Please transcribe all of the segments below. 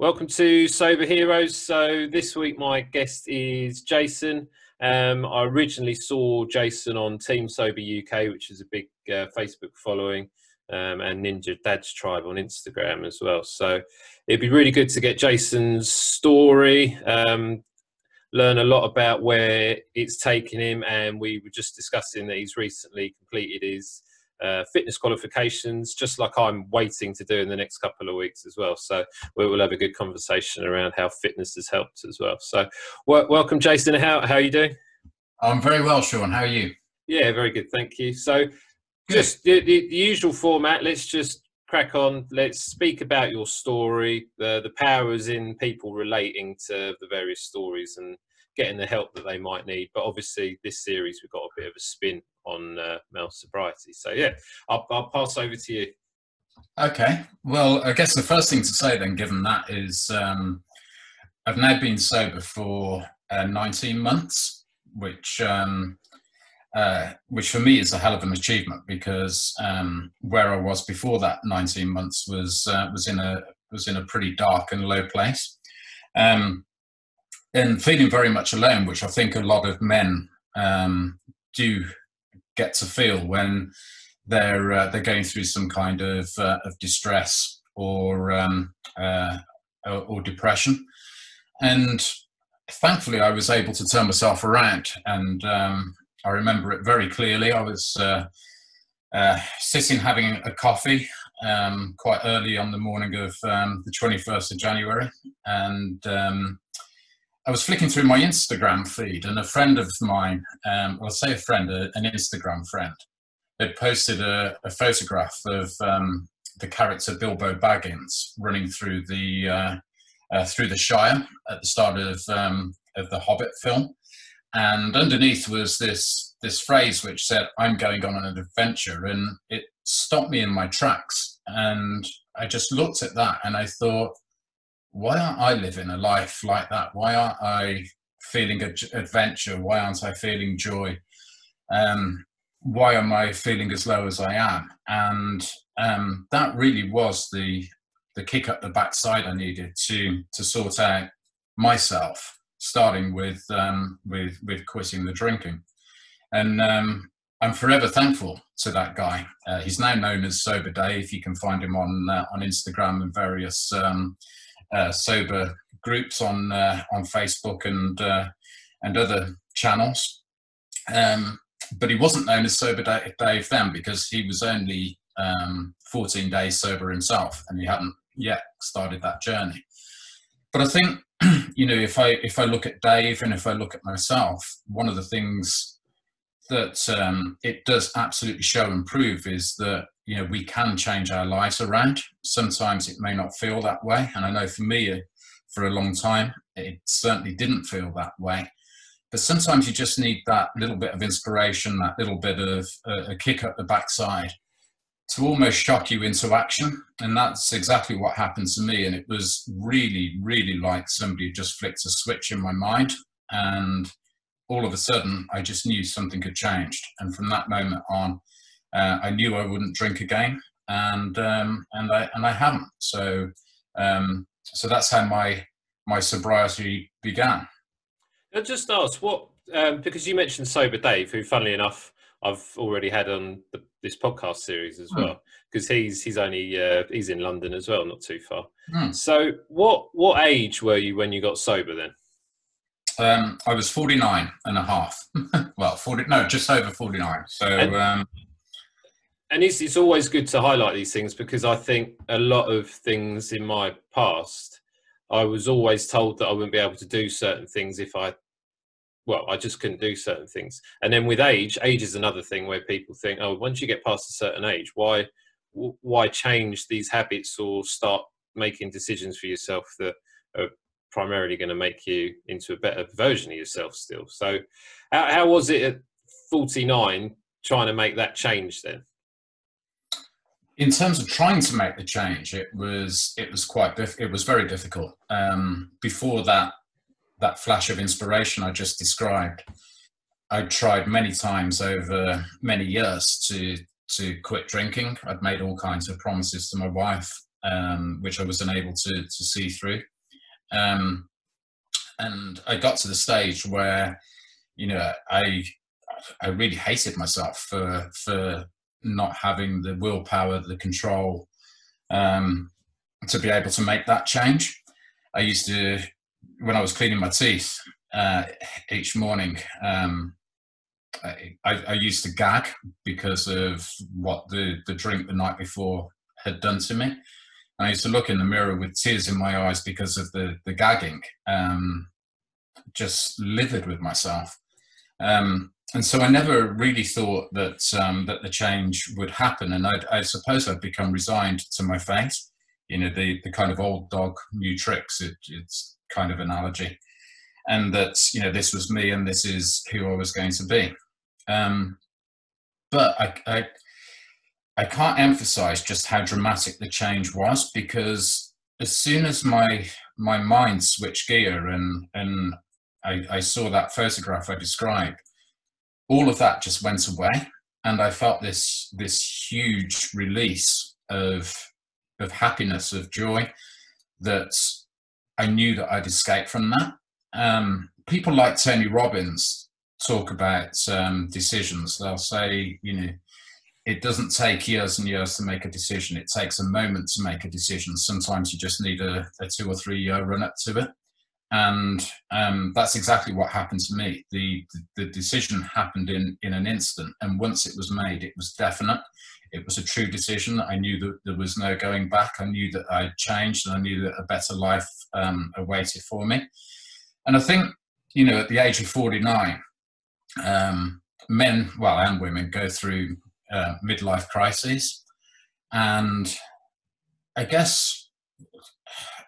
Welcome to Sober Heroes. So this week my guest is Jason. Um, I originally saw Jason on Team Sober UK, which is a big uh, Facebook following, um, and Ninja Dad's Tribe on Instagram as well. So it'd be really good to get Jason's story, um, learn a lot about where it's taken him, and we were just discussing that he's recently completed his uh, fitness qualifications, just like I'm waiting to do in the next couple of weeks as well. So we will have a good conversation around how fitness has helped as well. So welcome, Jason. How how are you doing? I'm very well, Sean. How are you? Yeah, very good. Thank you. So just the, the, the usual format. Let's just crack on. Let's speak about your story, the the powers in people relating to the various stories and getting the help that they might need. But obviously, this series we've got a bit of a spin on uh, male sobriety. So yeah, I'll, I'll pass over to you. Okay. Well, I guess the first thing to say then, given that, is um, I've now been sober for uh, 19 months, which um, uh, which for me is a hell of an achievement because um, where I was before that 19 months was uh, was in a was in a pretty dark and low place, um, and feeling very much alone, which I think a lot of men um, do get to feel when they're uh, they're going through some kind of uh, of distress or um, uh, or depression, and thankfully I was able to turn myself around, and um, I remember it very clearly. I was uh, uh, sitting having a coffee um, quite early on the morning of um, the 21st of January, and um, I was flicking through my Instagram feed, and a friend of mine, um, I'll say a friend, a, an Instagram friend, had posted a, a photograph of um, the character Bilbo Baggins running through the uh, uh, through the Shire at the start of um, of the Hobbit film, and underneath was this this phrase which said, "I'm going on an adventure," and it stopped me in my tracks, and I just looked at that and I thought why aren't I living a life like that? Why aren't I feeling adventure? Why aren't I feeling joy? Um, why am I feeling as low as I am? And um, that really was the the kick up the backside I needed to to sort out myself, starting with um, with with quitting the drinking. And um, I'm forever thankful to that guy. Uh, he's now known as Sober Dave. You can find him on uh, on Instagram and various um, uh, sober groups on uh, on Facebook and uh, and other channels. Um, but he wasn't known as Sober Dave then because he was only um, 14 days sober himself, and he hadn't yet started that journey. But I think you know if I if I look at Dave and if I look at myself, one of the things that um, it does absolutely show and prove is that you know we can change our lives around. Sometimes it may not feel that way, and I know for me, for a long time, it certainly didn't feel that way. But sometimes you just need that little bit of inspiration, that little bit of uh, a kick up the backside to almost shock you into action. And that's exactly what happened to me. And it was really, really like somebody just flicked a switch in my mind. And all of a sudden, I just knew something had changed. And from that moment on, uh, I knew I wouldn't drink again, and um, and I and I haven't. So um, so that's how my my sobriety began. I just ask what um, because you mentioned sober Dave, who, funnily enough, I've already had on the, this podcast series as hmm. well, because he's he's only uh, he's in London as well, not too far. Mm. So, what what age were you when you got sober then? Um, I was 49 and a half. well, 40, no, just over 49. So, and, um, and it's, it's always good to highlight these things because I think a lot of things in my past, I was always told that I wouldn't be able to do certain things if I, well, I just couldn't do certain things. And then with age, age is another thing where people think, oh, once you get past a certain age, why, why change these habits or start making decisions for yourself that are primarily going to make you into a better version of yourself still. So, how, how was it at 49 trying to make that change then? In terms of trying to make the change, it was it was quite it was very difficult. Um, before that that flash of inspiration I just described, I tried many times over many years to to quit drinking. I'd made all kinds of promises to my wife um, which I was unable to to see through. Um, and I got to the stage where, you know, I I really hated myself for for not having the willpower, the control um, to be able to make that change. I used to, when I was cleaning my teeth uh, each morning, um, I, I, used to gag because of what the, the drink the night before had done to me. I used to look in the mirror with tears in my eyes because of the, the gagging, um, just livid with myself. Um, and so I never really thought that um, that the change would happen, and I'd, I suppose I'd become resigned to my fate. You know, the the kind of old dog, new tricks. It, it's kind of analogy, and that you know this was me, and this is who I was going to be. Um, but I, I I can't emphasize just how dramatic the change was because as soon as my my mind switched gear and and I, I saw that photograph I described all of that just went away. And i felt this this huge release of of happiness of joy that i knew that i'd escaped from that. Um, people like tony robbins talk about um, decisions. They'll say you know it doesn't take years and years to make a decision. It takes a moment to make a decision. Sometimes you just need a, a two or three year run up to it and um, that's exactly what happened to me. The, the, the decision happened in in an instant, and once it was made, it was definite. It was a true decision. I knew that there was no going back. I knew that I'd changed, and I knew that a better life um, awaited for me. And I think, you know, at the age of forty nine, um, men, well, and women, go through uh, midlife crises, and I guess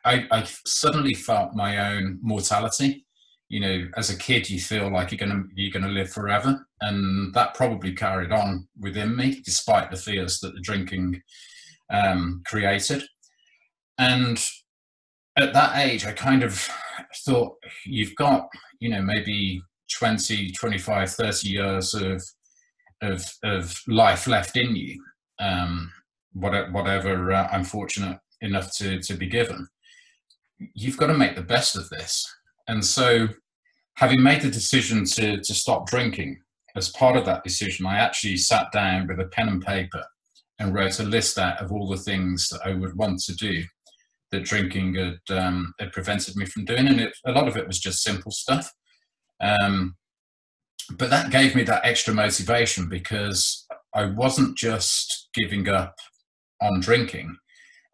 I, I suddenly felt my own mortality. You know, as a kid, you feel like you're gonna you're gonna live forever, and that probably carried on within me, despite the fears that the drinking um, created. And at that age, I kind of thought, you've got, you know, maybe 20, 25, 30 years of of, of life left in you, um, whatever, whatever uh, I'm fortunate enough to, to be given you've got to make the best of this. And so, having made the decision to, to stop drinking, as part of that decision, I actually sat down with a pen and paper and wrote a list out of all the things that I would want to do that drinking had, um, had prevented me from doing. And it, a lot of it was just simple stuff. Um, but that gave me that extra motivation because I wasn't just giving up on drinking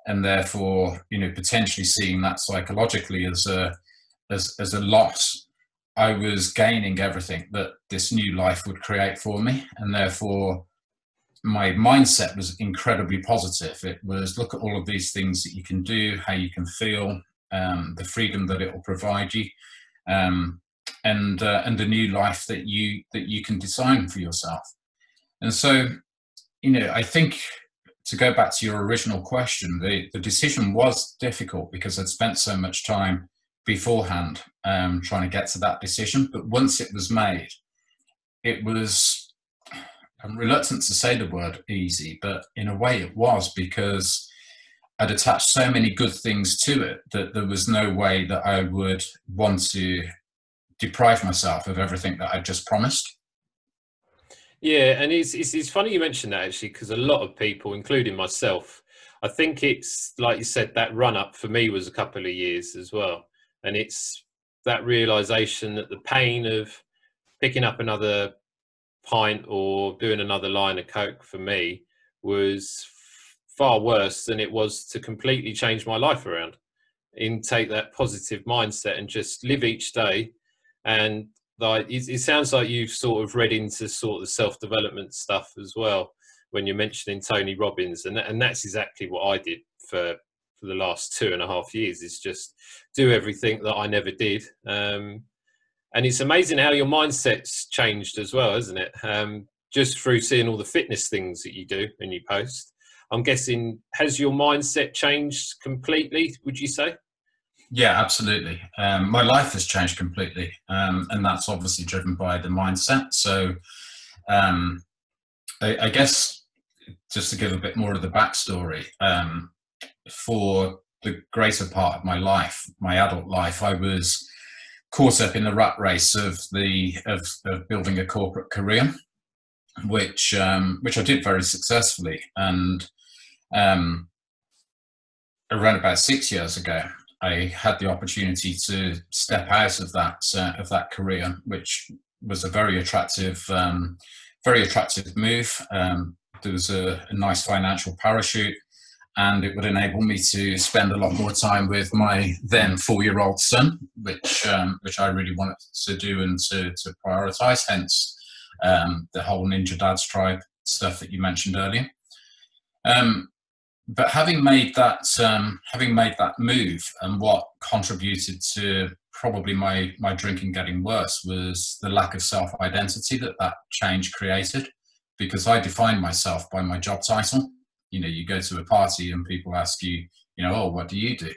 and therefore you know potentially seeing that psychologically as a as, as a loss i was gaining everything that this new life would create for me. And therefore my mindset was incredibly positive. It was look at all of these things that you can do how you can feel um, the freedom that it will provide you um, and uh, and the new life that you that you can design for yourself. And so you know i think to go back to your original question, the, the decision was difficult because I'd spent so much time beforehand um, trying to get to that decision. But once it was made, it was, I'm reluctant to say the word easy, but in a way it was because I'd attached so many good things to it that there was no way that I would want to deprive myself of everything that I'd just promised. Yeah, and it's, it's, it's funny you mentioned that actually because a lot of people, including myself, I think it's like you said that run up for me was a couple of years as well, and it's that realization that the pain of picking up another pint or doing another line of coke for me was far worse than it was to completely change my life around in take that positive mindset and just live each day and like it, it sounds like you've sort of read into sort of self development stuff as well when you're mentioning Tony Robbins, and and that's exactly what I did for for the last two and a half years. Is just do everything that I never did. Um, and it's amazing how your mindset's changed as well, isn't it? Um, just through seeing all the fitness things that you do and you post. I'm guessing has your mindset changed completely? Would you say? Yeah, absolutely. Um, my life has changed completely, um, and that's obviously driven by the mindset. So, um, I, I, guess just to give a bit more of the backstory, um, for the greater part of my life, my adult life, I was caught up in the rat race of the of, of building a corporate career, which um, which I did very successfully. And um, around about six years ago, I had the opportunity to step out of that uh, of that career, which was a very attractive, um, very attractive move. Um, there was a, a, nice financial parachute, and it would enable me to spend a lot more time with my then four-year-old son, which um, which I really wanted to do and to to prioritize. Hence, um, the whole Ninja Dads tribe stuff that you mentioned earlier. Um, but having made that um, having made that move and what contributed to probably my my drinking getting worse was the lack of self identity that that change created because I defined myself by my job title. You know, you go to a party and people ask you, you know, oh, what do you do?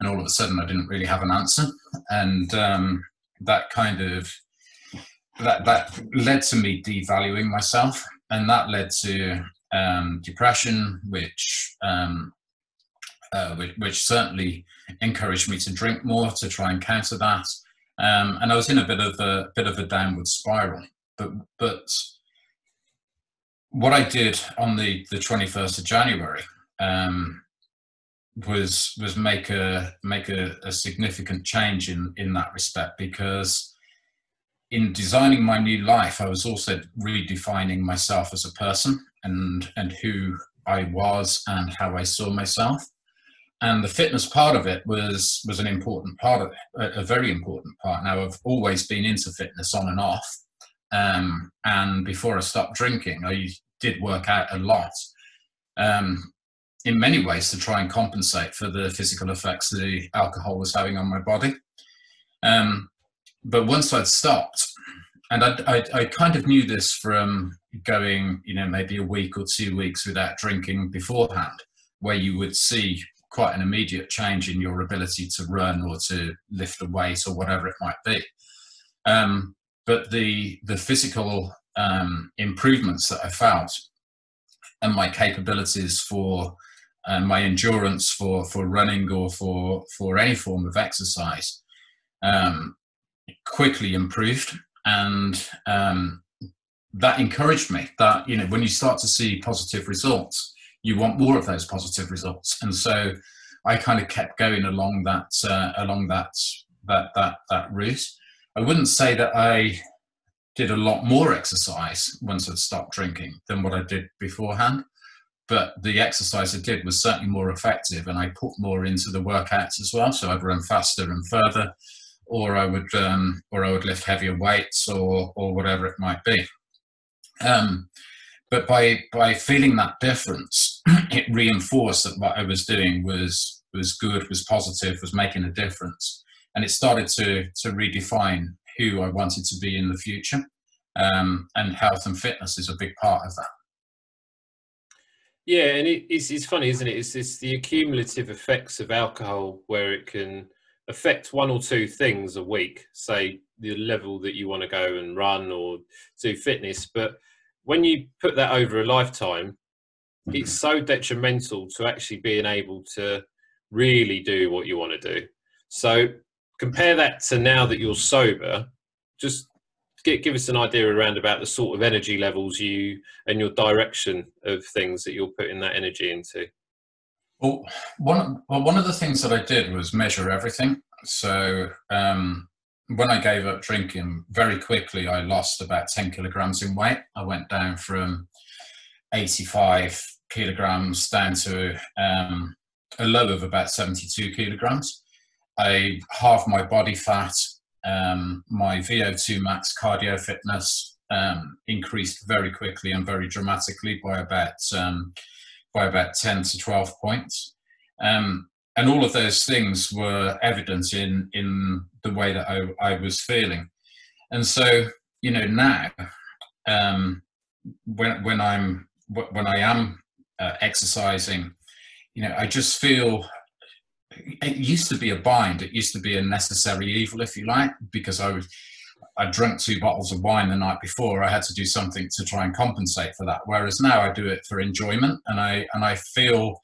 And all of a sudden, I didn't really have an answer, and um, that kind of that that led to me devaluing myself, and that led to um, depression, which, um, uh, which, which certainly encouraged me to drink more to try and counter that. Um, and I was in a bit of a bit of a downward spiral. But but what I did on the the twenty first of January um, was was make a make a, a significant change in in that respect because in designing my new life, I was also redefining myself as a person and and who I was and how I saw myself. And the fitness part of it was was an important part of it, a, very important part. Now I've always been into fitness on and off, um, and before I stopped drinking, I did work out a lot. Um, in many ways to try and compensate for the physical effects the alcohol was having on my body. Um, but once I'd stopped, and I, I, I, kind of knew this from going, you know, maybe a week or two weeks without drinking beforehand, where you would see quite an immediate change in your ability to run or to lift a weight or whatever it might be. Um, but the the physical um, improvements that I felt and my capabilities for uh, my endurance for for running or for for any form of exercise um, quickly improved and um, that encouraged me that you know when you start to see positive results you want more of those positive results. And so i kind of kept going along that uh, along that that that that route. I wouldn't say that i did a lot more exercise once i'd stopped drinking than what i did beforehand but the exercise i did was certainly more effective and i put more into the workouts as well. So i'd run faster and further or I would um, or I would lift heavier weights or or whatever it might be. Um, but by by feeling that difference, it reinforced that what I was doing was was good, was positive, was making a difference, and it started to to redefine who I wanted to be in the future. Um, and health and fitness is a big part of that. Yeah, and it, it's it's funny, isn't it? It's, the accumulative effects of alcohol where it can affect one or two things a week, say the level that you want to go and run or do fitness. But when you put that over a lifetime, it's so detrimental to actually being able to really do what you want to do. So compare that to now that you're sober, just give, give us an idea around about the sort of energy levels you and your direction of things that you're putting that energy into. Well, one well, one of the things that I did was measure everything. So um, when I gave up drinking, very quickly I lost about ten kilograms in weight. I went down from eighty-five kilograms down to um, a low of about seventy-two kilograms. I halved my body fat. Um, my VO2 max cardio fitness um, increased very quickly and very dramatically by about um, by about 10 to 12 points. Um, and all of those things were evident in, in the way that I, I was feeling. And so, you know, now, um, when, when I'm, when I am uh, exercising, you know, I just feel it used to be a bind. It used to be a necessary evil, if you like, because I was, I drank two bottles of wine the night before, I had to do something to try and compensate for that. Whereas now I do it for enjoyment, and I and I feel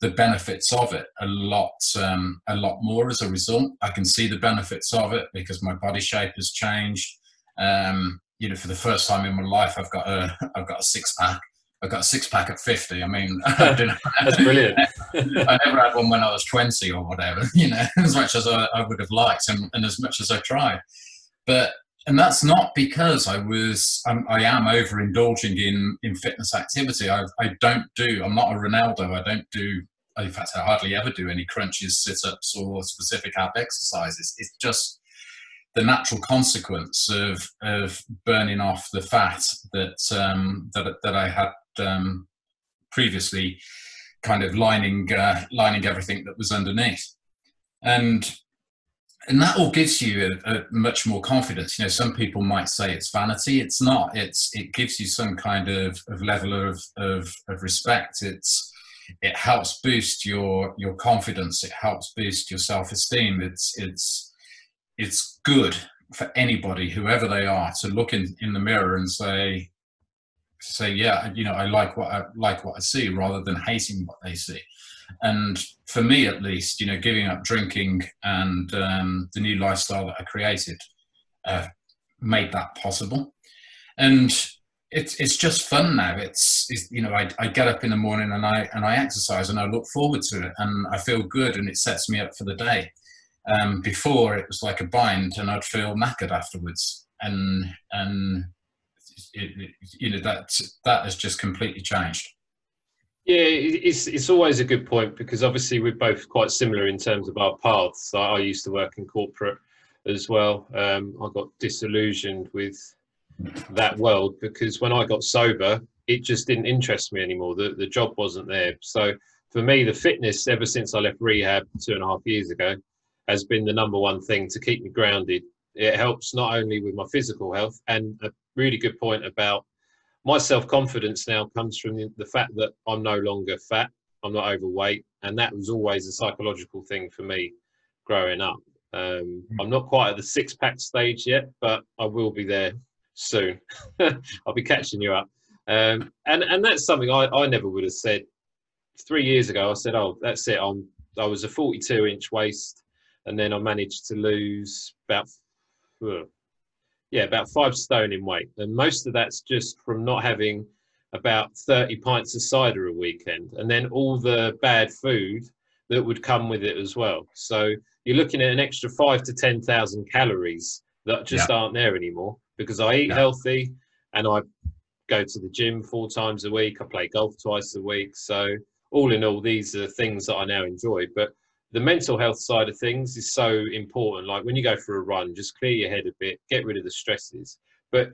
the benefits of it a lot um, a lot more as a result. I can see the benefits of it because my body shape has changed. Um, you know, for the first time in my life, I've got a I've got a six pack. I've got a six pack at 50. I mean, I that's brilliant. I never had one when I was 20 or whatever, you know, as much as I, I would have liked and, and, as much as I tried. But, and that's not because I was, I'm, I am overindulging in, in fitness activity. I, I don't do, I'm not a Ronaldo. I don't do, in fact, I hardly ever do any crunches, sit ups, or specific ab exercises. It's just the natural consequence of of burning off the fat that um, that that I had um, previously, kind of lining uh, lining everything that was underneath, and and that all gives you a, a, much more confidence. You know, some people might say it's vanity. It's not. It's it gives you some kind of, of level of, of of respect. It's it helps boost your your confidence. It helps boost your self esteem. It's it's it's good for anybody, whoever they are, to look in, in the mirror and say, say, yeah, you know, I like what I like what I see, rather than hating what they see. And for me, at least, you know, giving up drinking and um, the new lifestyle that I created uh, made that possible. And it's it's just fun now. It's, it's you know, I, I get up in the morning and I and I exercise and I look forward to it and I feel good and it sets me up for the day. Um, before it was like a bind, and I'd feel knackered afterwards, and and it, it, you know that that has just completely changed. Yeah, it's it's always a good point because obviously we're both quite similar in terms of our paths. I, I used to work in corporate as well. Um, I got disillusioned with that world because when I got sober, it just didn't interest me anymore. The the job wasn't there. So for me, the fitness ever since I left rehab two and a half years ago has been the number one thing to keep me grounded. It helps not only with my physical health, and a really good point about my self confidence now comes from the, fact that I'm no longer fat, I'm not overweight, and that was always a psychological thing for me growing up. Um, hmm. I'm not quite at the six pack stage yet, but I will be there soon. I'll be catching you up. Um, and and that's something I, I never would have said three years ago. I said, "Oh, that's it. I'm I was a 42 inch waist and then I managed to lose about yeah about five stone in weight, and most of that's just from not having about 30 pints of cider a weekend, and then all the bad food that would come with it as well. So you're looking at an extra five to ten thousand calories that just yeah. aren't there anymore because I eat yeah. healthy and I go to the gym four times a week. I play golf twice a week. So all in all, these are things that I now enjoy. But the mental health side of things is so important. Like when you go for a run, just clear your head a bit, get rid of the stresses. But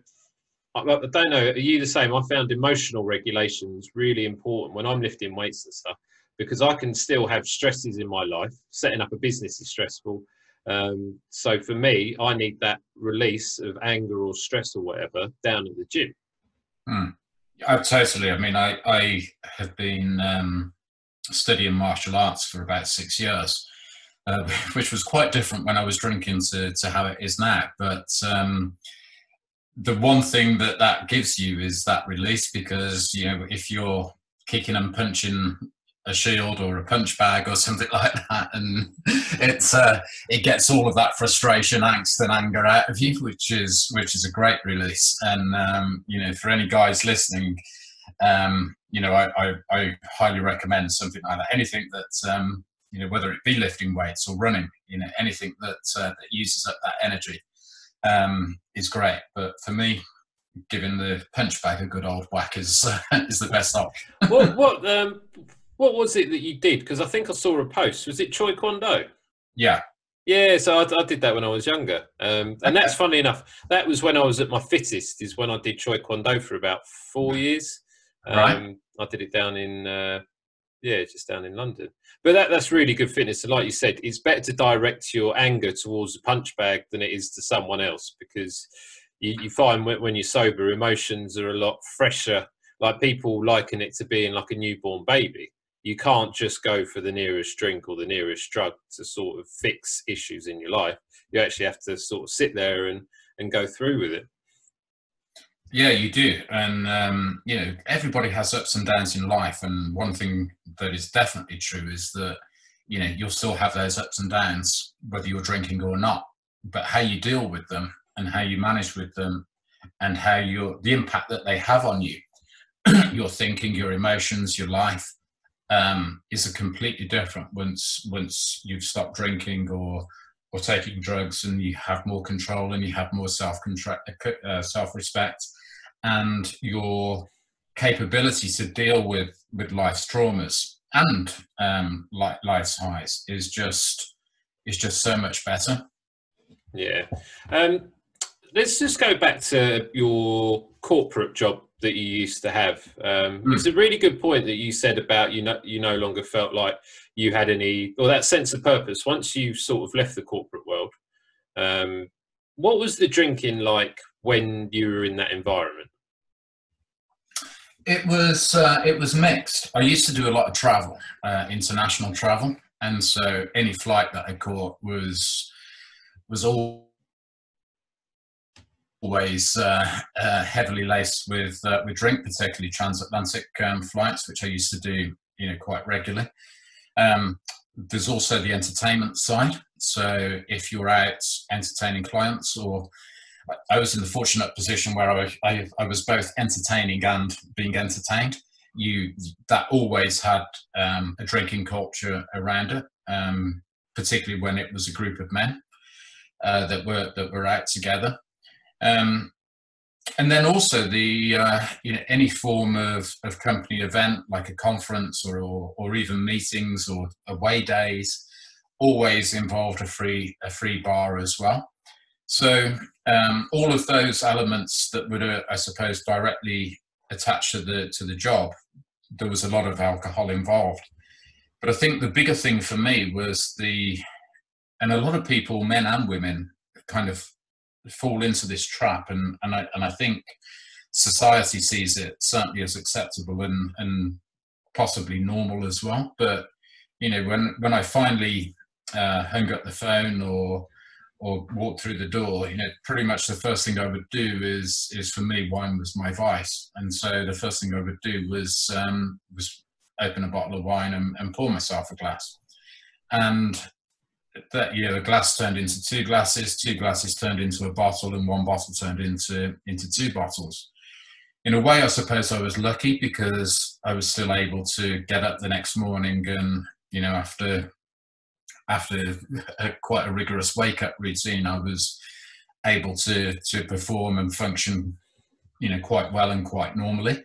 I, I don't know, are you the same? I found emotional regulations really important when I'm lifting weights and stuff because I can still have stresses in my life. Setting up a business is stressful. Um, so for me, I need that release of anger or stress or whatever down at the gym. Hmm. Oh, totally. I mean, I, I have been um, studying martial arts for about six years, uh, which was quite different when I was drinking to, to how it is now. But um, the one thing that that gives you is that release because, you know, if you're kicking and punching a shield or a punch bag or something like that, and it's uh, it gets all of that frustration, angst, and anger out of you, which is which is a great release. And um, you know, for any guys listening, um, you know, I, I, I, highly recommend something like that. Anything that, um, you know, whether it be lifting weights or running, you know, anything that, uh, that uses up that energy um, is great. But for me, giving the punch bag a good old whack is uh, is the best option. what what um, what was it that you did? Because I think I saw a post. Was it Choi Kwang Do? Yeah. Yeah, so I, I, did that when I was younger, um, and that's funny enough. That was when I was at my fittest. Is when I did Choi Kwang Do for about four years. Um, right. I did it down in, uh, yeah, just down in London. But that, that's really good fitness. And like you said, it's better to direct your anger towards the punch bag than it is to someone else because you, you find when, when you're sober, emotions are a lot fresher. Like people liken it to being like a newborn baby. You can't just go for the nearest drink or the nearest drug to sort of fix issues in your life. You actually have to sort of sit there and, and go through with it. Yeah, you do, and um, you know everybody has ups and downs in life, and one thing that is definitely true is that you know you'll still have those ups and downs whether you're drinking or not. But how you deal with them and how you manage with them, and how you the impact that they have on you, your thinking, your emotions, your life, um, is a completely different once once you've stopped drinking or or taking drugs and you have more control and you have more self uh, self respect and your capability to deal with with life's traumas and um, life's highs is just is just so much better. Yeah. Um, let's just go back to your corporate job that you used to have. Um, mm. It's a really good point that you said about you no, you no longer felt like you had any or that sense of purpose once you sort of left the corporate world. Um, what was the drinking like when you were in that environment? It was uh, it was mixed. I used to do a lot of travel, uh, international travel, and so any flight that I caught was was all always uh, uh, heavily laced with uh, with drink, particularly transatlantic um, flights, which I used to do, you know, quite regularly. Um, there's also the entertainment side. So if you're out entertaining clients, or I was in the fortunate position where I, I, I was both entertaining and being entertained. You that always had um, a drinking culture around it, um, particularly when it was a group of men uh, that were that were out together. Um, and then also the uh, you know any form of, of company event like a conference or, or, or even meetings or away days always involved a free a free bar as well. So um, all of those elements that would uh, I suppose directly attached to the to the job, there was a lot of alcohol involved. But I think the bigger thing for me was the and a lot of people, men and women, kind of fall into this trap, and and I and I think society sees it certainly as acceptable and and possibly normal as well. But you know, when when I finally uh, hung up the phone or or walked through the door, you know, pretty much the first thing I would do is is for me wine was my vice, and so the first thing I would do was um, was open a bottle of wine and, and pour myself a glass. And that year a glass turned into two glasses, two glasses turned into a bottle, and one bottle turned into into two bottles. In a way, I suppose I was lucky because I was still able to get up the next morning and you know after after a, quite a rigorous wake up routine, I was able to to perform and function you know quite well and quite normally.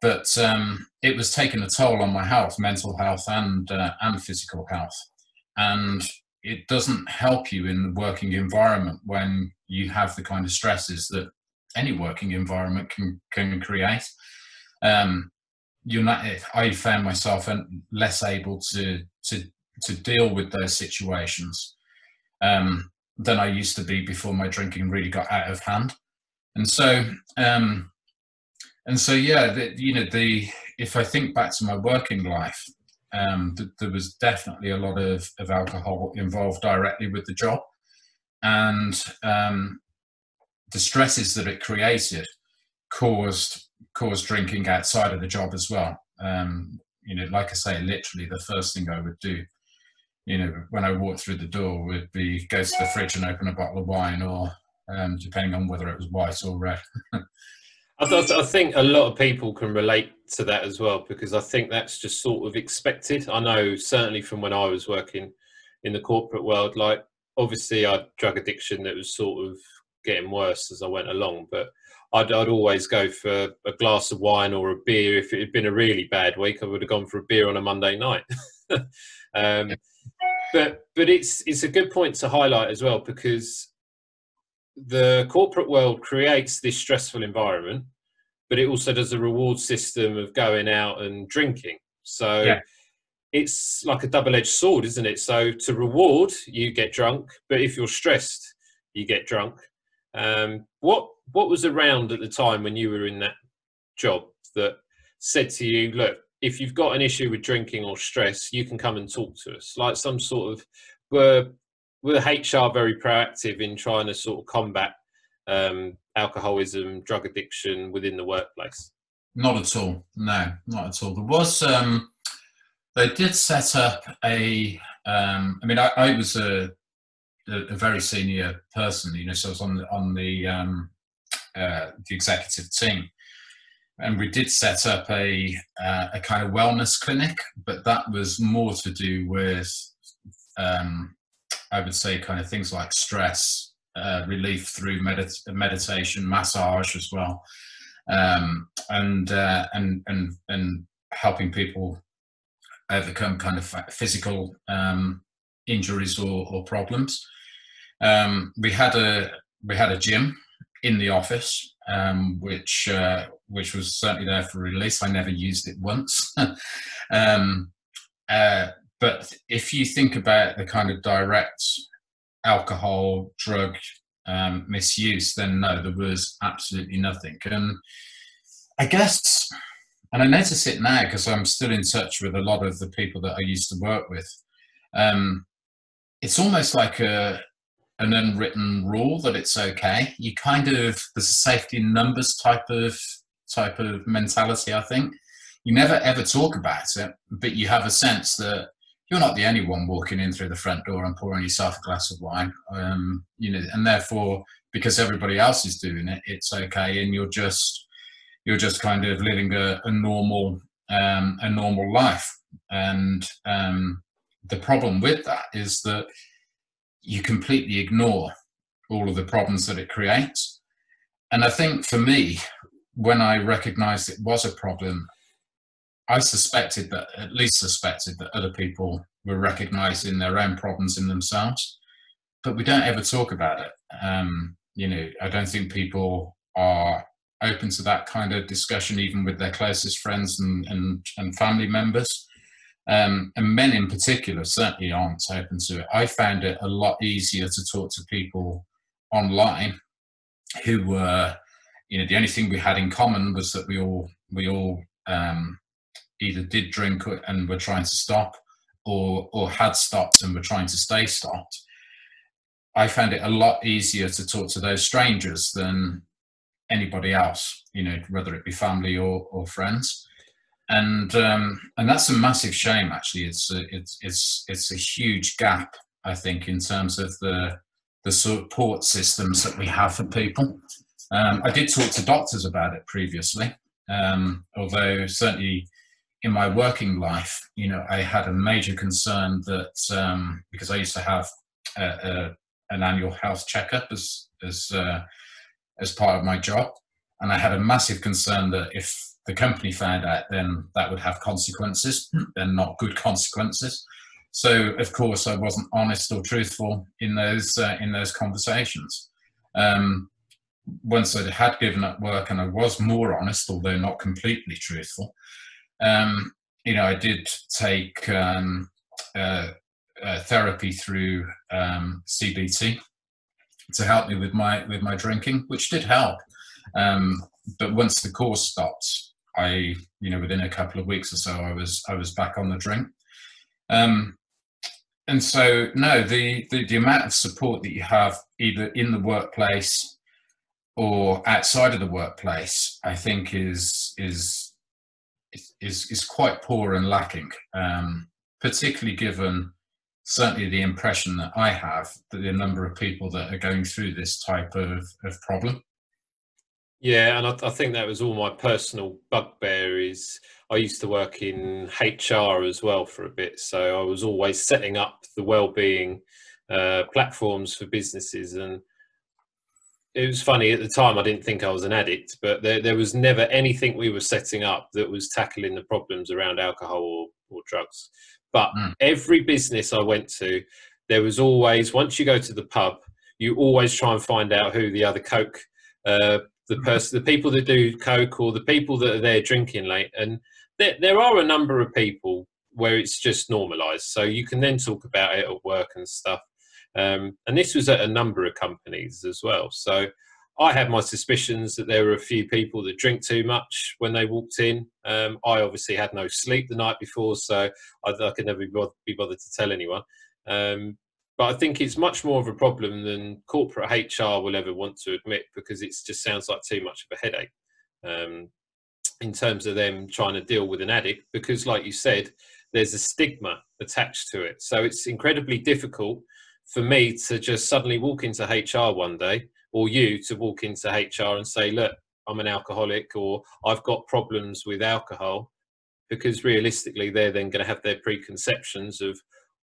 But um, it was taking a toll on my health, mental health, and uh, and physical health. And it doesn't help you in the working environment when you have the kind of stresses that any working environment can can create. Um, you're not. I found myself less able to to to deal with those situations um, than I used to be before my drinking really got out of hand. And so, um, and so, yeah, the, you know, the if I think back to my working life, um, th- there was definitely a lot of, of alcohol involved directly with the job. And um, the stresses that it created caused caused drinking outside of the job as well. Um, you know, like I say, literally the first thing I would do, you know, when I walked through the door would be go to the fridge and open a bottle of wine, or um, depending on whether it was white or red. I, th- I, think a lot of people can relate to that as well because I think that's just sort of expected. I know certainly from when I was working in the corporate world, like obviously I had drug addiction that was sort of getting worse as I went along, but I'd, I'd always go for a glass of wine or a beer. If it had been a really bad week, I would have gone for a beer on a Monday night. um, but but it's it's a good point to highlight as well because the corporate world creates this stressful environment, but it also does a reward system of going out and drinking. So yeah. it's like a double edged sword, isn't it? So to reward, you get drunk, but if you're stressed, you get drunk. Um, what what was around at the time when you were in that job that said to you, look, if you've got an issue with drinking or stress, you can come and talk to us, like some sort of were were HR very proactive in trying to sort of combat um, alcoholism, drug addiction within the workplace? Not at all. No, not at all. There was. Um, they did set up a. Um, I mean, I, I was a, a, a, very senior person. You know, so I was on the on the um, uh, the executive team, and we did set up a uh, a kind of wellness clinic, but that was more to do with, um, I would say, kind of things like stress uh, relief through medit- meditation, massage as well, um, and uh, and and and helping people overcome kind of physical um, injuries or, or problems. Um, we had a we had a gym in the office, um, which uh, which was certainly there for release. I never used it once. um, uh, but if you think about the kind of direct alcohol, drug um, misuse, then no, there was absolutely nothing. And I guess, and I notice it now because I'm still in touch with a lot of the people that I used to work with. Um, it's almost like a an unwritten rule that it's okay. You kind of there's a safety in numbers type of type of mentality. I think you never ever talk about it, but you have a sense that you're not the only one walking in through the front door and pouring yourself a glass of wine. Um, you know, and therefore, because everybody else is doing it, it's okay, and you're just you're just kind of living a, a normal um, a normal life. And um, the problem with that is that you completely ignore all of the problems that it creates. And I think for me, when I recognized it was a problem, I suspected that, at least suspected that other people were recognizing their own problems in themselves, but we don't ever talk about it. Um, you know, I don't think people are open to that kind of discussion, even with their closest friends and, and, and family members. Um, and men in particular certainly aren't open to it. I found it a lot easier to talk to people online who were, you know, the only thing we had in common was that we all we all um, either did drink and were trying to stop or or had stopped and were trying to stay stopped i found it a lot easier to talk to those strangers than anybody else you know whether it be family or, or friends and um, and that's a massive shame actually. It's a, it's it's it's a huge gap i think in terms of the the support systems that we have for people. Um, i did talk to doctors about it previously. Um, although certainly in my working life, you know, I had a major concern that um, because I used to have a, a, an annual health checkup as as uh, as part of my job, and I had a massive concern that if the company found out, then that would have consequences, and not good consequences. So, of course, I wasn't honest or truthful in those uh, in those conversations. Um, once I had given up work and I was more honest, although not completely truthful, um, you know, I did take um, uh, uh, therapy through um, CBT to help me with my with my drinking, which did help. Um, but once the course stopped, I, you know, within a couple of weeks or so, I was I was back on the drink. Um, and so, no, the, the the amount of support that you have either in the workplace or outside of the workplace, I think is is is is quite poor and lacking, um, particularly given certainly the impression that I have that the number of people that are going through this type of, of problem. Yeah, and I, I, think that was all my personal bugbear. Is I used to work in HR as well for a bit, so I was always setting up the well-being uh, platforms for businesses, and it was funny at the time. I didn't think I was an addict, but there, there was never anything we were setting up that was tackling the problems around alcohol or, or drugs. But mm. every business I went to, there was always once you go to the pub, you always try and find out who the other coke, uh, the person, the people that do coke, or the people that are there drinking late. And there, there are a number of people where it's just normalised, so you can then talk about it at work and stuff. Um, and this was at a number of companies as well. So I had my suspicions that there were a few people that drink too much when they walked in. Um, I obviously had no sleep the night before, so I, I could never be bothered, be bothered, to tell anyone. Um, but I think it's much more of a problem than corporate HR will ever want to admit because it just sounds like too much of a headache um, in terms of them trying to deal with an addict. Because, like you said, there's a stigma attached to it. So it's incredibly difficult for me to just suddenly walk into HR one day or you to walk into HR and say, look, I'm an alcoholic or I've got problems with alcohol because realistically they're then going to have their preconceptions of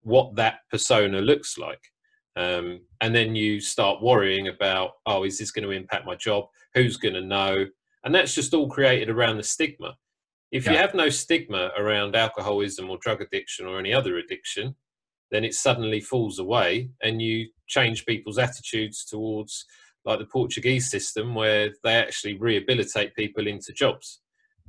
what that persona looks like. Um, and then you start worrying about, oh, is this going to impact my job? Who's going to know? And that's just all created around the stigma. If yeah. you have no stigma around alcoholism or drug addiction or any other addiction, then it suddenly falls away and you change people's attitudes towards like the Portuguese system where they actually rehabilitate people into jobs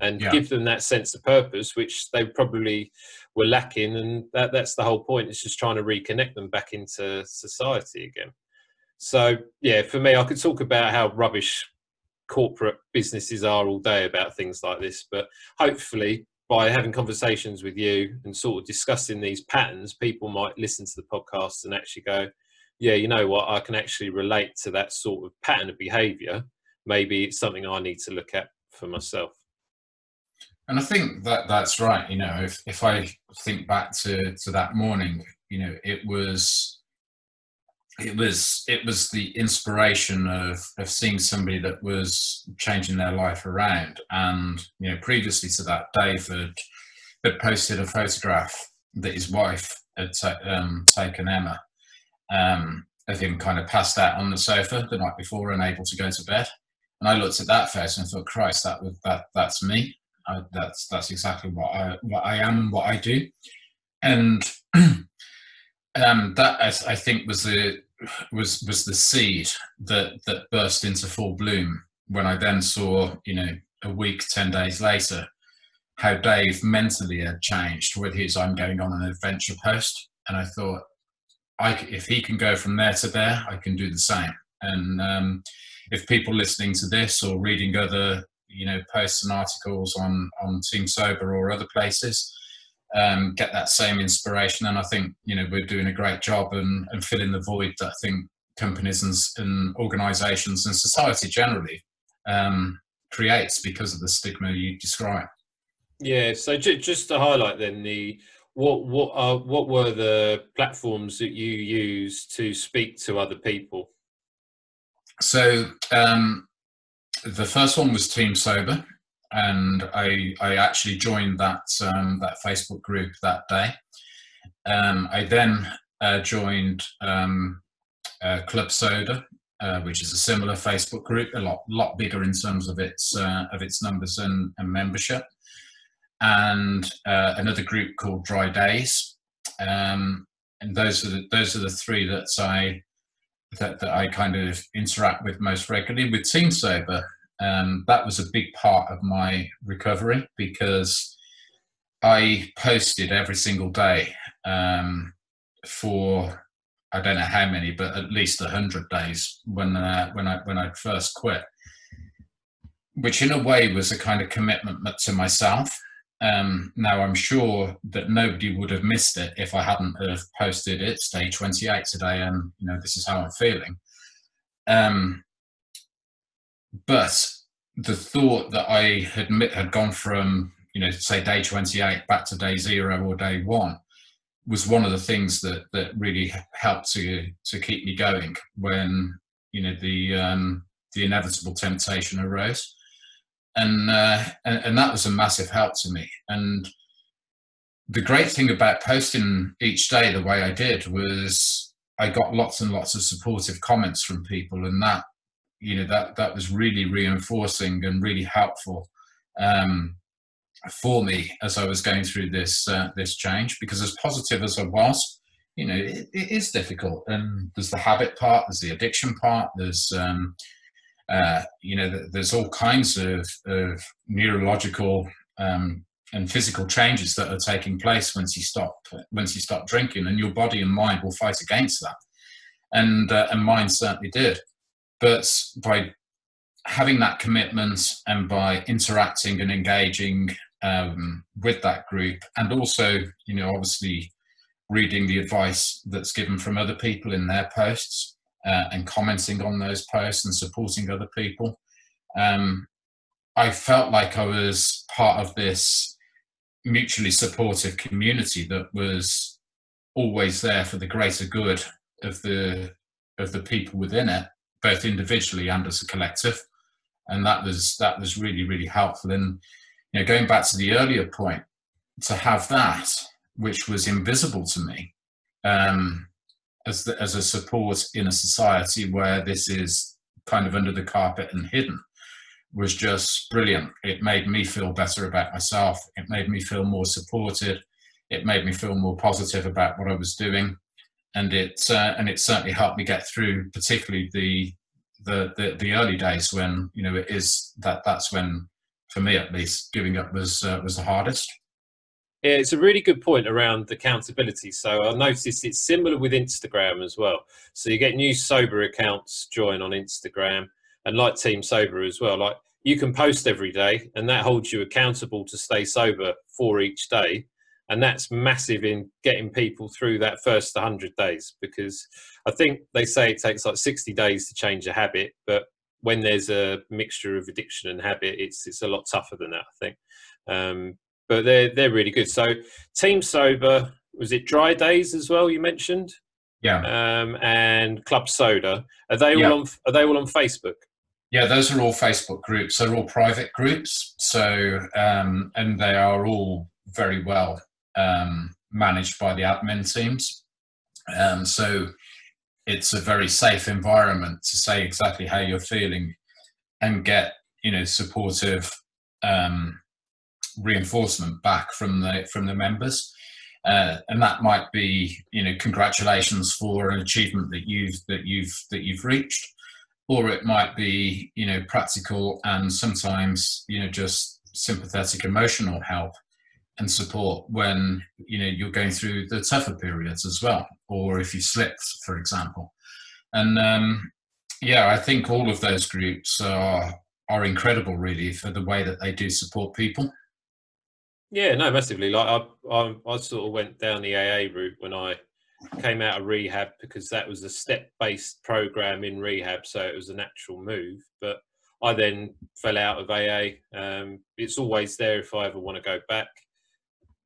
and yeah. give them that sense of purpose, which they probably were lacking. And that, that's the whole point. It's just trying to reconnect them back into society again. So, yeah, for me, I could talk about how rubbish corporate businesses are all day about things like this, but hopefully, by having conversations with you and sort of discussing these patterns, people might listen to the podcast and actually go, yeah, you know what, I can actually relate to that sort of pattern of behavior. Maybe it's something I need to look at for myself. And I think that that's right. You know, if, if I think back to, to that morning, you know, it was it was it was the inspiration of of seeing somebody that was changing their life around. And you know, previously to that, David had posted a photograph that his wife had ta- um, taken Emma um, of him kind of passed out on the sofa the night before, unable to go to bed. And I looked at that face and thought, Christ, that was that that's me. I, that's that's exactly what I what I am and what I do, and um, that I, I think was the was was the seed that that burst into full bloom when I then saw you know a week ten days later how Dave mentally had changed with his I'm going on an adventure post, and I thought I if he can go from there to there, I can do the same. And um, if people listening to this or reading other you know posts and articles on on Team Sober or other places. Um, get that same inspiration, and I think you know we're doing a great job and, and filling the void that I think companies and, and organisations and society generally um, creates because of the stigma you describe. Yeah. So j- just to highlight then the what what are what were the platforms that you use to speak to other people? So um, the first one was Team Sober, and I I actually joined that um, that Facebook group that day. Um, I then uh, joined um, uh, Club Soda, uh, which is a similar Facebook group, a lot lot bigger in terms of its uh, of its numbers and, and membership, and uh, another group called Dry Days. Um, and those are the, those are the three that I that, that I kind of interact with most regularly. With Team Sober, um, that was a big part of my recovery because I posted every single day um, for I don't know how many, but at least hundred days when uh, when I when I first quit, which in a way was a kind of commitment to myself. Um, now I'm sure that nobody would have missed it if I hadn't have posted it's day 28 today, and you know this is how I'm feeling. Um, but the thought that I had had gone from you know say day 28 back to day zero or day one was one of the things that that really helped to to keep me going when you know the um, the inevitable temptation arose, and, uh, and and that was a massive help to me. And the great thing about posting each day the way I did was I got lots and lots of supportive comments from people, and that you know that that was really reinforcing and really helpful um, for me as I was going through this uh, this change. Because as positive as I was, you know, it, it is difficult. And there's the habit part, there's the addiction part, there's um, uh, you know, there's all kinds of, of neurological um, and physical changes that are taking place once you stop once you stop drinking, and your body and mind will fight against that. And uh, and mine certainly did. But by having that commitment and by interacting and engaging um, with that group, and also, you know, obviously reading the advice that's given from other people in their posts uh, and commenting on those posts and supporting other people. Um, I felt like I was part of this mutually supportive community that was always there for the greater good of the of the people within it, both individually and as a collective. And that was that was really really helpful. And you know, going back to the earlier point, to have that, which was invisible to me, um, as the, as a support in a society where this is kind of under the carpet and hidden, was just brilliant. It made me feel better about myself. It made me feel more supported. It made me feel more positive about what I was doing, and it uh, and it certainly helped me get through, particularly the, the the the early days when you know it is that that's when, for me at least, giving up was uh, was the hardest. It's a really good point around accountability. So I noticed it's similar with Instagram as well. So you get new sober accounts join on Instagram and like Team Sober as well. Like you can post every day, and that holds you accountable to stay sober for each day, and that's massive in getting people through that first 100 days. Because I think they say it takes like 60 days to change a habit, but when there's a mixture of addiction and habit, it's it's a lot tougher than that. I think. Um, but they're they're really good. So Team Sober was it Dry Days as well? You mentioned. Yeah. Um, and Club Soda are they all on are they all on Facebook? Yeah, those are all Facebook groups. They're all private groups. So, um, and they are all very well um, managed by the admin teams. Um, so, it's a very safe environment to say exactly how you're feeling and get, you know, supportive um, reinforcement back from the from the members. Uh, and that might be, you know, congratulations for an achievement that you've that you've that you've reached or it might be you know practical and sometimes you know just sympathetic emotional help and support when you know you're going through the tougher periods as well or if you slipped for example and um, yeah i think all of those groups are are incredible really for the way that they do support people yeah no massively like i i, I sort of went down the aa route when i came out of rehab because that was a step-based program in rehab, so it was a natural move. But I then fell out of AA. Um, it's always there if I ever want to go back,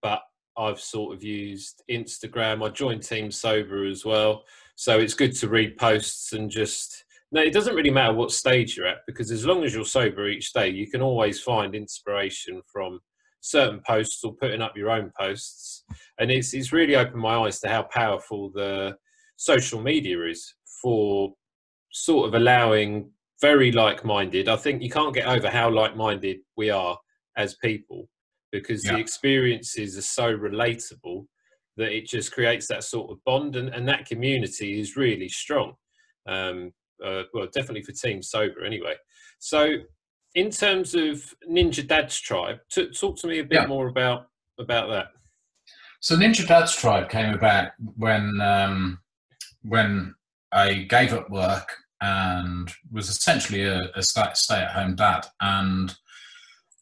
but I've sort of used Instagram. I joined Team Sober as well, so it's good to read posts and just. No, it doesn't really matter what stage you're at because as long as you're sober each day, you can always find inspiration from certain posts or putting up your own posts. And it's, it's really opened my eyes to how powerful the social media is for sort of allowing very like minded. I think you can't get over how like minded we are as people because yeah. the experiences are so relatable that it just creates that sort of bond and, and that community is really strong. Um, uh, well, definitely for Team Sober anyway. So in terms of Ninja Dad's tribe, t- talk to me a bit yeah. more about about that. So Ninja Dad's tribe came about when um, when I gave up work and was essentially a, a stay-at-home dad, and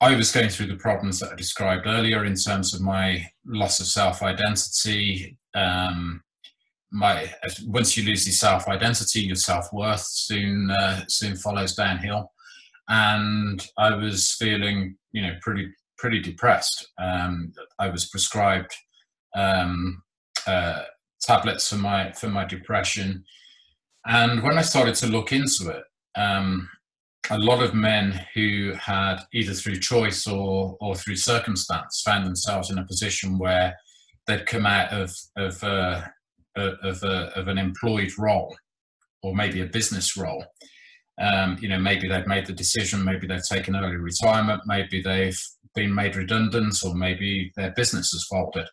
I was going through the problems that I described earlier in terms of my loss of self-identity. Um, my once you lose your self-identity, your self-worth soon uh, soon follows downhill and I was feeling, you know, pretty pretty depressed. Um, I was prescribed um, uh, tablets for my for my depression, and when I started to look into it, um, a lot of men who had either through choice or or through circumstance found themselves in a position where they'd come out of of uh, of, uh, of an employed role or maybe a business role um, you know, maybe they've made the decision, maybe they've taken early retirement, maybe they've been made redundant, or maybe their business has folded.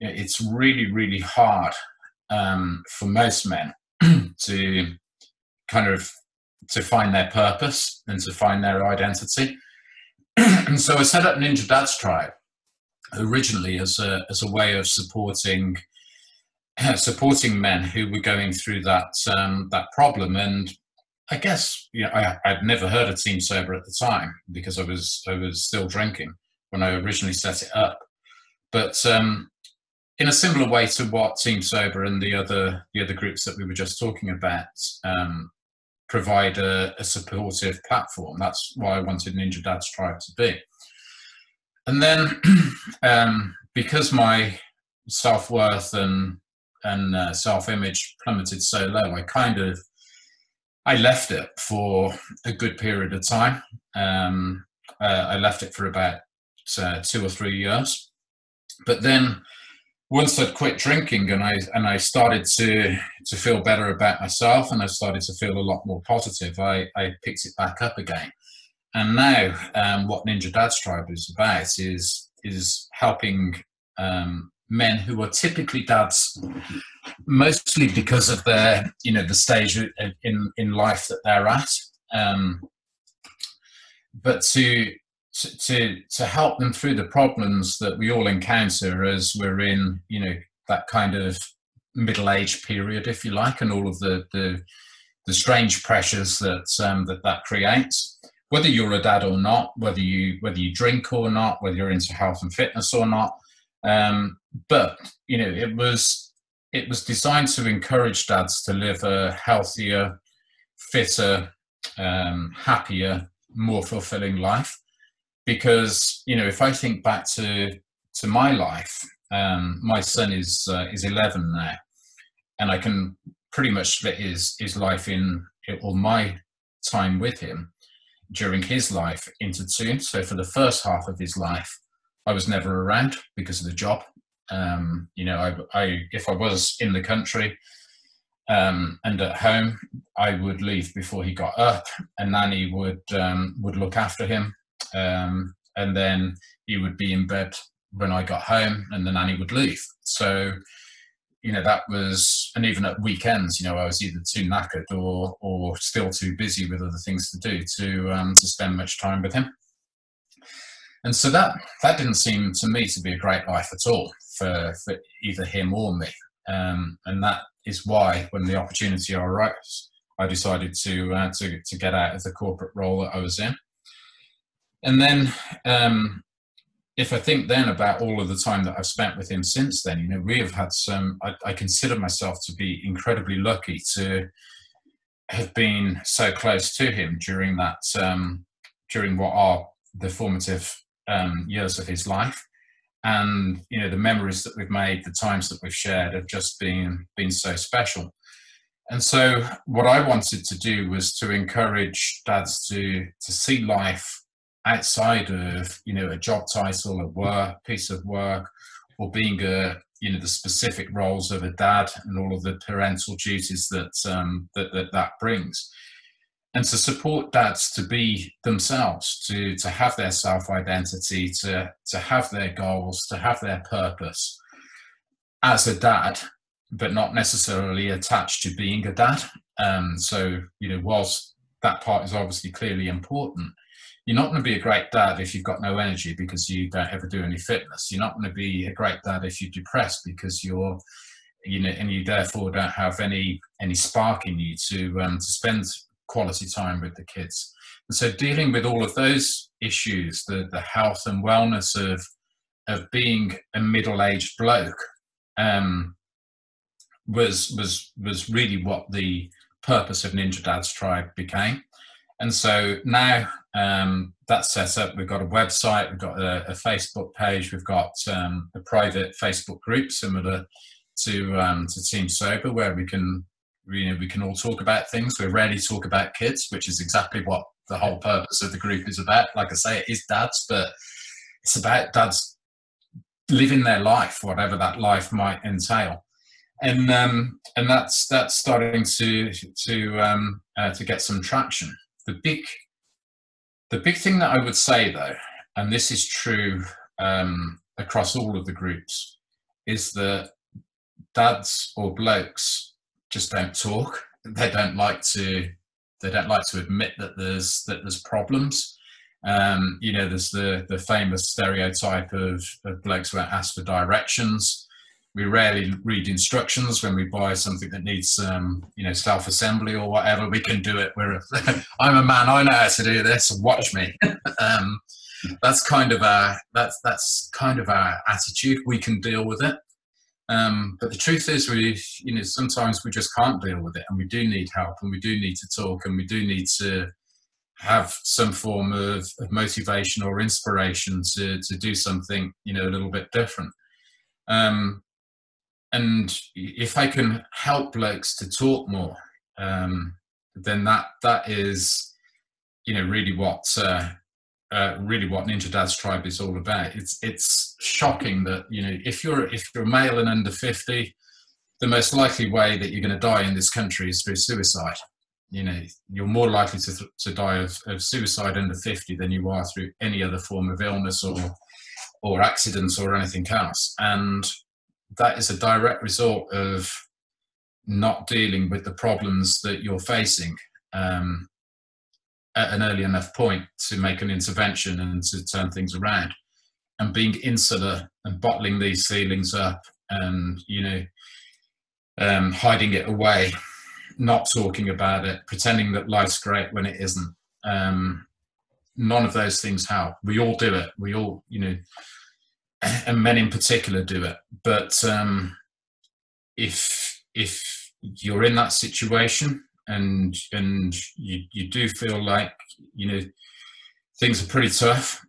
It's really, really hard um, for most men to kind of to find their purpose and to find their identity. and so I set up Ninja Dad's Tribe originally as a as a way of supporting supporting men who were going through that um, that problem and I guess you know, I, I'd never heard of Team Sober at the time because I was I was still drinking when I originally set it up. But um, in a similar way to what Team Sober and the other the other groups that we were just talking about um, provide a, a, supportive platform. That's why I wanted Ninja Dad's Tribe to be. And then, um, because my self worth and and uh, self image plummeted so low, I kind of I left it for a good period of time. Um, uh, I left it for about uh, two or three years, but then once I'd quit drinking and I and I started to to feel better about myself and I started to feel a lot more positive, I, I picked it back up again. And now, um, what Ninja Dad's Tribe is about is is helping um, men who are typically dads, mostly because of their you know the stage in in life that they're at, um, but to to, to help them through the problems that we all encounter as we're in, you know, that kind of middle age period, if you like, and all of the the, the strange pressures that um, that that creates. Whether you're a dad or not, whether you whether you drink or not, whether you're into health and fitness or not, um, but you know, it was it was designed to encourage dads to live a healthier, fitter, um, happier, more fulfilling life because you know if I think back to to my life, um, my son is uh, is 11 now, and I can pretty much split his his life in all my time with him during his life into two. So for the first half of his life, I was never around because of the job. Um, you know, I, I if I was in the country um, and at home, I would leave before he got up, and Nanny would um, would look after him um, and then he would be in bed when I got home, and the nanny would leave. So, you know, that was, and even at weekends, you know, I was either too knackered or or still too busy with other things to do to um, to spend much time with him. And so that that didn't seem to me to be a great life at all for, for either him or me. Um, and that is why, when the opportunity arose, I decided to uh, to to get out of the corporate role that I was in and then um, if I think then about all of the time that I've spent with him since then, you know, we have had some, I, I, consider myself to be incredibly lucky to have been so close to him during that, um, during what are the formative um, years of his life. And, you know, the memories that we've made, the times that we've shared have just been, been so special. And so what I wanted to do was to encourage dads to, to see life outside of you know a job title, a work piece of work, or being a you know the specific roles of a dad and all of the parental duties that um, that, that that brings, and to support dads to be themselves, to to have their self identity, to to have their goals, to have their purpose as a dad, but not necessarily attached to being a dad. Um, so you know, whilst that part is obviously clearly important you're not going to be a great dad if you've got no energy because you don't ever do any fitness. You're not going to be a great dad if you're depressed because you're, you know, and you therefore don't have any any spark in you to um, to spend quality time with the kids. And so dealing with all of those issues, the the health and wellness of of being a middle aged bloke, um, was was was really what the purpose of Ninja Dad's Tribe became. And so now um, that's set up. We've got a website, we've got a, a Facebook page, we've got um, a private Facebook group similar to um, to Team Sober, where we can you know we can all talk about things. We rarely talk about kids, which is exactly what the whole purpose of the group is about. Like I say, it is dads, but it's about dads living their life, whatever that life might entail. And um, and that's that's starting to to um, uh, to get some traction. The big, the big thing that I would say though, and this is true um, across all of the groups, is that dads or blokes just don't talk. They don't like to. They don't like to admit that there's that there's problems. Um, you know, there's the the famous stereotype of, of blokes who ask for directions. We rarely read instructions when we buy something that needs um, you know self-assembly or whatever. We can do it. We're i'm a man. I know how to do this. Watch me. Um, that's kind of our that's that's kind of our attitude. We can deal with it Um, but the truth is, we, you know, sometimes we just can't deal with it, and we do need help, and we do need to talk, and we do need to have some form of, of motivation or inspiration to to do something, you know, a little bit different. Um, and if I can help blokes to talk more, um, then that that is, you know, really what uh, uh, really what Ninja Dad's Tribe is all about. It's it's shocking that you know if you're if you're male and under fifty, the most likely way that you're going to die in this country is through suicide. You know, you're more likely to to die of, of suicide under fifty than you are through any other form of illness or or accidents or anything else, and that is a direct result of not dealing with the problems that you're facing. Um, at an early enough point to make an intervention and to turn things around. And being insular and bottling these feelings up and, you know, um, hiding it away, not talking about it, pretending that life's great when it isn't. Um, none of those things help. We all do it. We all, you know, and men in particular do it. But um, if if you're in that situation and and you you do feel like you know things are pretty tough,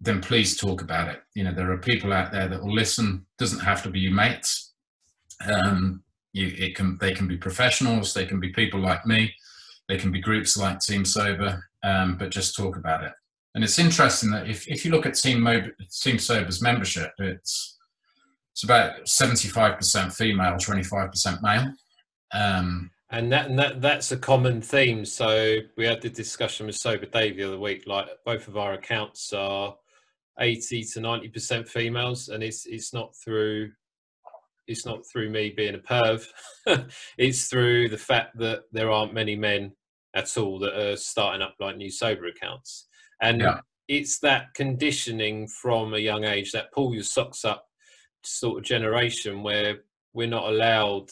then please talk about it. You know there are people out there that will listen. Doesn't have to be your mates. Um, you, it can they can be professionals. They can be people like me. They can be groups like Team Sober. Um, but just talk about it. And it's interesting that if, if you look at Team, Mo- Team Sober's membership, it's it's about 75% female, 25% male. Um, and that, and that that's a common theme. So we had the discussion with Sober Dave the other week. Like both of our accounts are eighty to ninety percent females, and it's it's not through it's not through me being a perv. it's through the fact that there aren't many men at all that are starting up like new sober accounts, and yeah. it's that conditioning from a young age that pull your socks up sort of generation where we're not allowed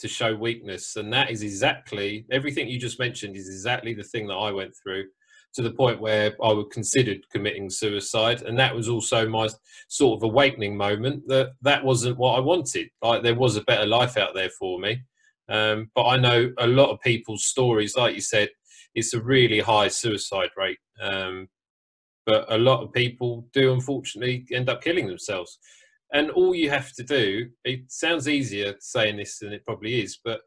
to show weakness. And that is exactly everything you just mentioned is exactly the thing that I went through to the point where I would considered committing suicide. And that was also my sort of awakening moment that that wasn't what I wanted. Like there was a better life out there for me. Um, but I know a lot of people's stories, like you said, it's a really high suicide rate. Um, but a lot of people do unfortunately end up killing themselves and all you have to do it sounds easier saying this than it probably is but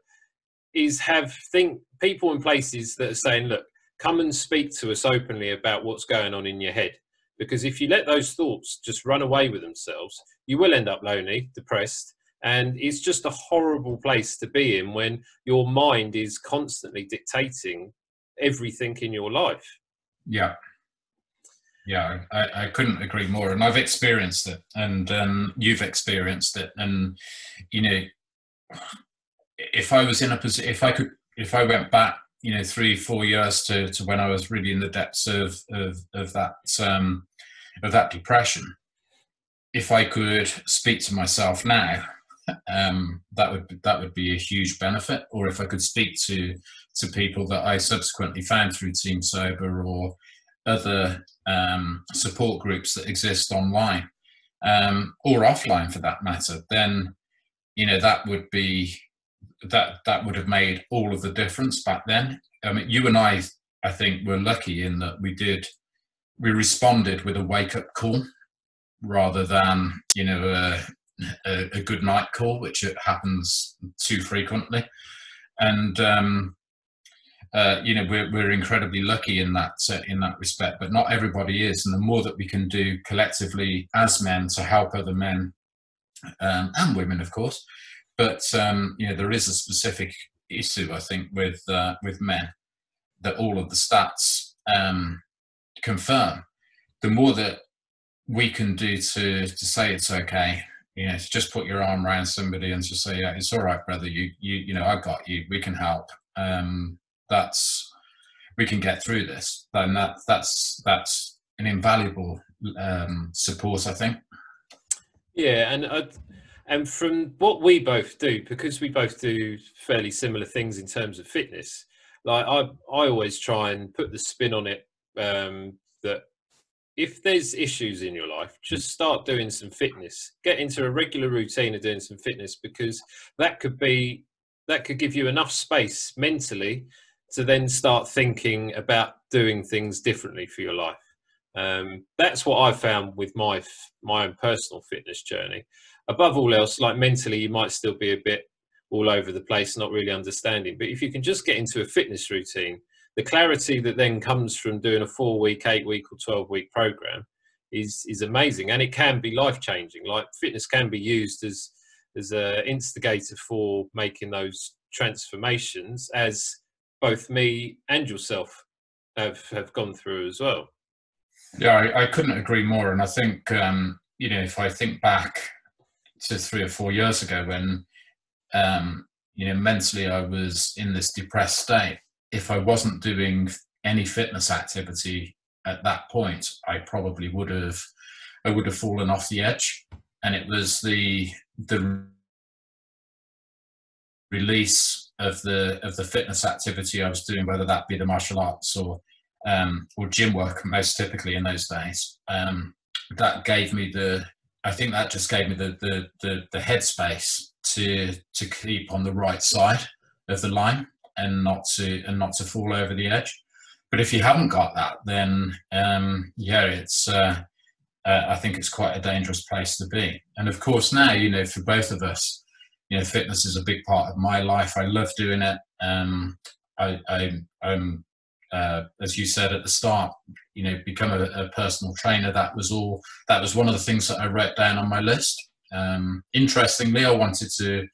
is have think people in places that are saying look come and speak to us openly about what's going on in your head. Because if you let those thoughts just run away with themselves you will end up lonely depressed and it's just a horrible place to be in when your mind is constantly dictating everything in your life. Yeah yeah, I, I couldn't agree more. And I've experienced it, and um, you've experienced it. And you know, if I was in a position, if I could, if I went back, you know, three, four years to, to when I was really in the depths of of, of that um, of that depression, if I could speak to myself now, um, that would that would be a huge benefit. Or if I could speak to to people that I subsequently found through Team Sober or other um, support groups that exist online um, or offline for that matter, then you know that would be that that would have made all of the difference back then. I mean, you and I, I think, were lucky in that we did we responded with a wake up call rather than you know a, a, a good night call, which it happens too frequently. And um, uh, you know we're, we're incredibly lucky in that uh, in that respect but not everybody is. And the more that we can do collectively as men to help other men um, and women of course but um, you know there is a specific issue i think with uh, with men that all of the stats um, confirm. The more that we can do to to say it's okay you know to just put your arm around somebody and just say yeah it's all right brother. You you you know i got you. We can help. Um, that's we can get through this, then that that's that's an invaluable um, support, I think. Yeah, and uh, and from what we both do, because we both do fairly similar things in terms of fitness. Like I, I always try and put the spin on it um, that if there's issues in your life, just start doing some fitness. Get into a regular routine of doing some fitness because that could be that could give you enough space mentally to then start thinking about doing things differently for your life. Um, that's what I found with my my own personal fitness journey. Above all else, like mentally, you might still be a bit all over the place, not really understanding. But if you can just get into a fitness routine the clarity that then comes from doing a four week, eight week, or 12 week program is, is amazing. And it can be life changing. Like fitness can be used as, as an instigator for making those transformations, as both me and yourself have, have gone through as well. Yeah, I, I couldn't agree more. And I think, um, you know, if I think back to three or four years ago when, um, you know, mentally I was in this depressed state, if I wasn't doing any fitness activity at that point, I probably would have I would have fallen off the edge. And it was the the release of the of the fitness activity I was doing, whether that be the martial arts or um, or gym work, most typically in those days. Um, that gave me the I think that just gave me the the the, the headspace to to keep on the right side of the line and not to and not to fall over the edge. But if you haven't got that, then um, yeah, it's uh, uh, I think it's quite a dangerous place to be. And of course, now you know, for both of us, you know, fitness is a big part of my life. I love doing it. Um, I, am uh, as you said at the start, you know, become a, a, personal trainer. That was all. That was one of the things that I wrote down on my list. Um, interestingly, I wanted to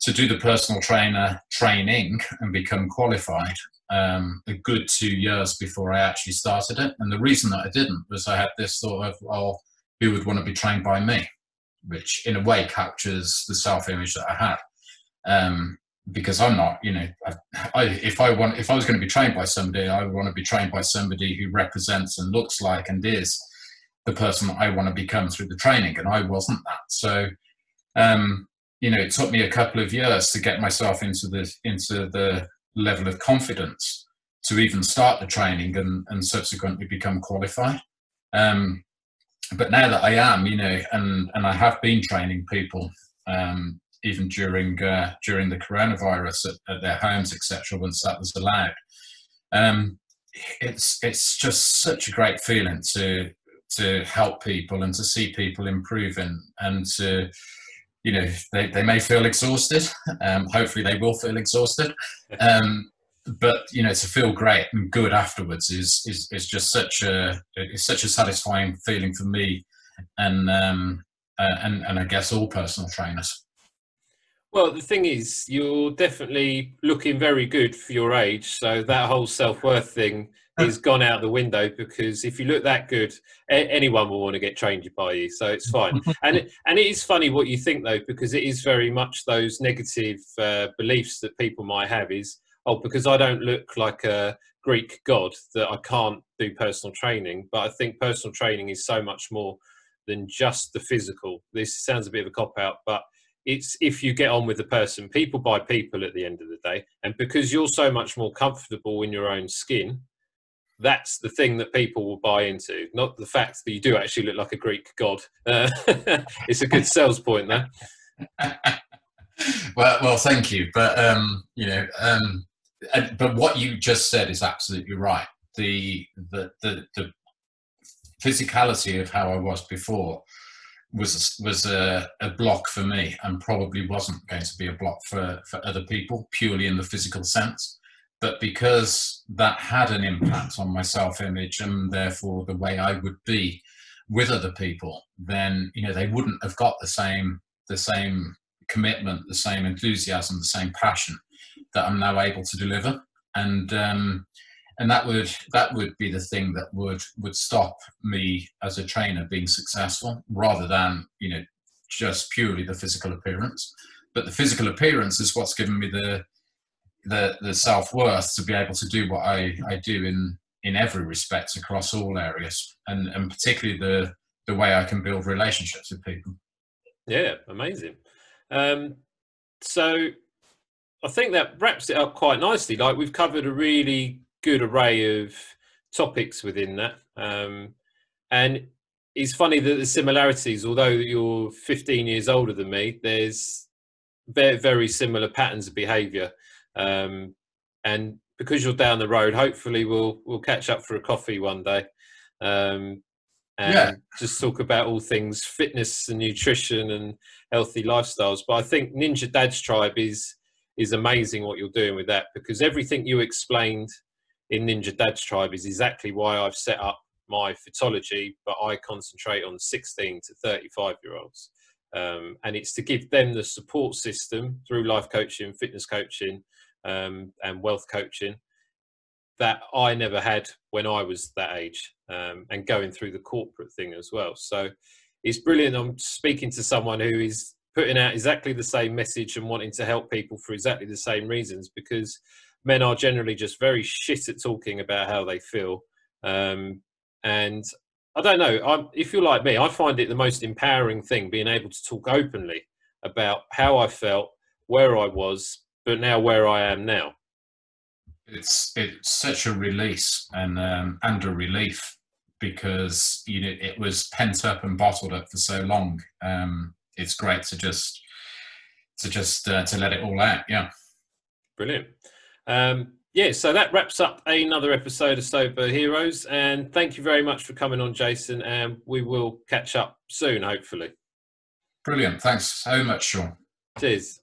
to do the personal trainer training and become qualified um, a good two years before I actually started it. And the reason that I didn't was I had this thought of, well, who would want to be trained by me? Which in a way captures the self image that I had. Um, because I'm not, you know, I, I, if I want, if I was going to be trained by somebody, I would want to be trained by somebody who represents and looks like and is the person I want to become through the training, and I wasn't that. So, um, you know, it took me a couple of years to get myself into the into the level of confidence to even start the training and, and subsequently become qualified. Um, but now that I am, you know, and and I have been training people um, even during uh, during the coronavirus at, at their homes, etc. Once that was allowed, um, it's it's just such a great feeling to to help people and to see people improving and to you know they, they may feel exhausted um, hopefully they will feel exhausted um, but you know to feel great and good afterwards is is, is just such a it's such a satisfying feeling for me and um, uh, and and I guess all personal trainers. Well, the thing is, you're definitely looking very good for your age. So that whole self worth thing is gone out the window because if you look that good, anyone will want to get trained by you. So it's fine. and it, and it is funny what you think though, because it is very much those negative uh, beliefs that people might have. Is oh, because I don't look like a Greek god that I can't do personal training. But I think personal training is so much more than just the physical. This sounds a bit of a cop out, but it's if you get on with the person people buy people at the end of the day and because you're so much more comfortable in your own skin that's the thing that people will buy into, not the fact that you do actually look like a Greek god. Uh, it's a good sales point there. well, well, thank you, but um, you know, um, but what you just said is absolutely right. The the the, the physicality of how I was before was was a, a, block for me, and probably wasn't going to be a block for for other people, purely in the physical sense but because that had an impact on my self-image and therefore the way I would be with other people, then you know they wouldn't have got the same the same commitment, the same enthusiasm, the same passion that I'm now able to deliver, and um, and that would that would be the thing that would would stop me as a trainer being successful, rather than you know just purely the physical appearance. But the physical appearance is what's given me the the the self worth to be able to do what I, I do in in every respect across all areas, and and particularly the the way I can build relationships with people. Yeah, amazing. Um, so I think that wraps it up quite nicely. Like we've covered a really good array of topics within that. Um, and it's funny that the similarities, although you're 15 years older than me, there's very, very similar patterns of behaviour. Um, and because you're down the road, hopefully we'll we'll catch up for a coffee one day. Um, and yeah. just talk about all things fitness and nutrition and healthy lifestyles. But I think Ninja Dad's Tribe is is amazing what you're doing with that because everything you explained in Ninja Dad's Tribe is exactly why I've set up my Fitology, but I concentrate on 16 to 35 year olds. Um, and it's to give them the support system through life coaching, fitness coaching, um, and wealth coaching that I never had when I was that age um, and going through the corporate thing as well. So it's brilliant. I'm speaking to someone who is putting out exactly the same message and wanting to help people for exactly the same reasons because men are generally just very shit at talking about how they feel. Um, and I don't know, I'm, if you're like me, I find it the most empowering thing being able to talk openly about how I felt, where I was, but now where I am now. It's it's such a release and um, and a relief because you know it was pent up and bottled up for so long. Um, it's great to just to just uh, to let it all out. Yeah, brilliant. Um, yeah, so that wraps up another episode of Sober Heroes, and thank you very much for coming on, Jason. And we will catch up soon, hopefully. Brilliant. Thanks so much, Sean. Cheers.